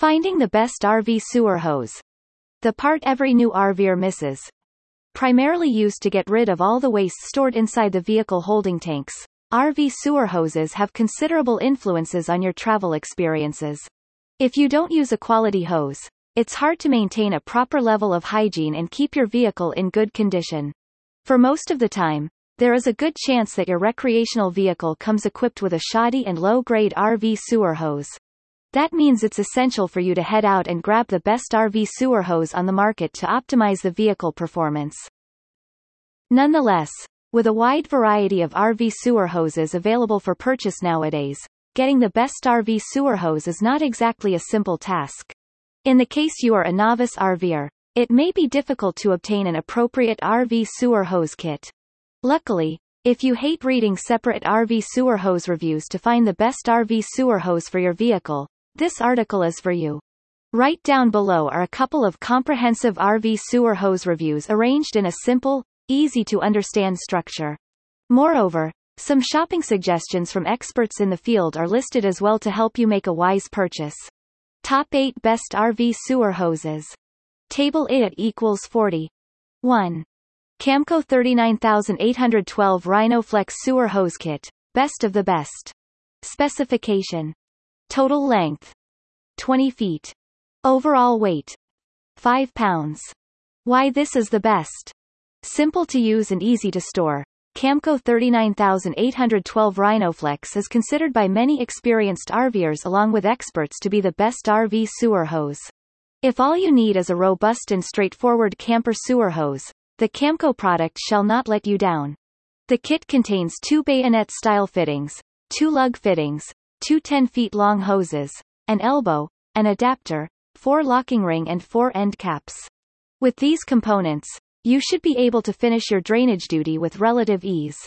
Finding the best RV sewer hose. The part every new RVer misses. Primarily used to get rid of all the waste stored inside the vehicle holding tanks, RV sewer hoses have considerable influences on your travel experiences. If you don't use a quality hose, it's hard to maintain a proper level of hygiene and keep your vehicle in good condition. For most of the time, there is a good chance that your recreational vehicle comes equipped with a shoddy and low-grade RV sewer hose. That means it's essential for you to head out and grab the best RV sewer hose on the market to optimize the vehicle performance. Nonetheless, with a wide variety of RV sewer hoses available for purchase nowadays, getting the best RV sewer hose is not exactly a simple task. In the case you are a novice RVer, it may be difficult to obtain an appropriate RV sewer hose kit. Luckily, if you hate reading separate RV sewer hose reviews to find the best RV sewer hose for your vehicle, this article is for you. Right down below are a couple of comprehensive RV sewer hose reviews arranged in a simple, easy to understand structure. Moreover, some shopping suggestions from experts in the field are listed as well to help you make a wise purchase. Top 8 Best RV Sewer Hoses. Table it equals 40. 1. Camco 39812 Rhinoflex Sewer Hose Kit. Best of the best. Specification. Total length. 20 feet. Overall weight. 5 pounds. Why this is the best. Simple to use and easy to store. Camco 39812 Rhinoflex is considered by many experienced RVers along with experts to be the best RV sewer hose. If all you need is a robust and straightforward camper sewer hose, the Camco product shall not let you down. The kit contains two bayonet-style fittings, two lug fittings, two 10-feet-long hoses, an elbow, an adapter, four locking ring and four end caps. With these components, you should be able to finish your drainage duty with relative ease.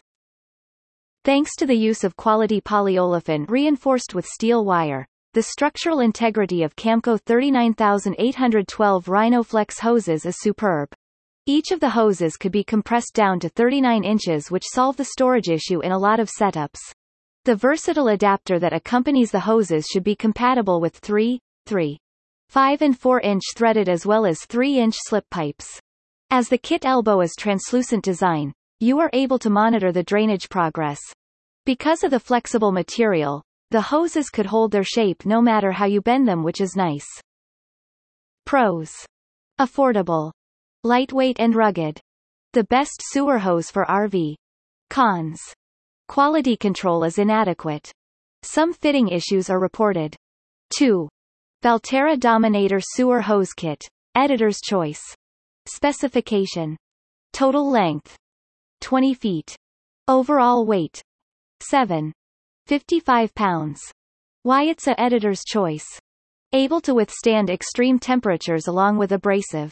Thanks to the use of quality polyolefin reinforced with steel wire, the structural integrity of Camco 39812 Rhinoflex hoses is superb. Each of the hoses could be compressed down to 39 inches which solve the storage issue in a lot of setups. The versatile adapter that accompanies the hoses should be compatible with 3, 3, 5 and 4 inch threaded as well as 3 inch slip pipes. As the kit elbow is translucent design, you are able to monitor the drainage progress. Because of the flexible material, the hoses could hold their shape no matter how you bend them which is nice. Pros. Affordable. Lightweight and rugged. The best sewer hose for RV. Cons. Quality control is inadequate. Some fitting issues are reported. 2. Valterra Dominator Sewer Hose Kit. Editor's choice. Specification. Total length. 20 feet. Overall weight. 7. 55 pounds. Why it's a editor's choice. Able to withstand extreme temperatures along with abrasive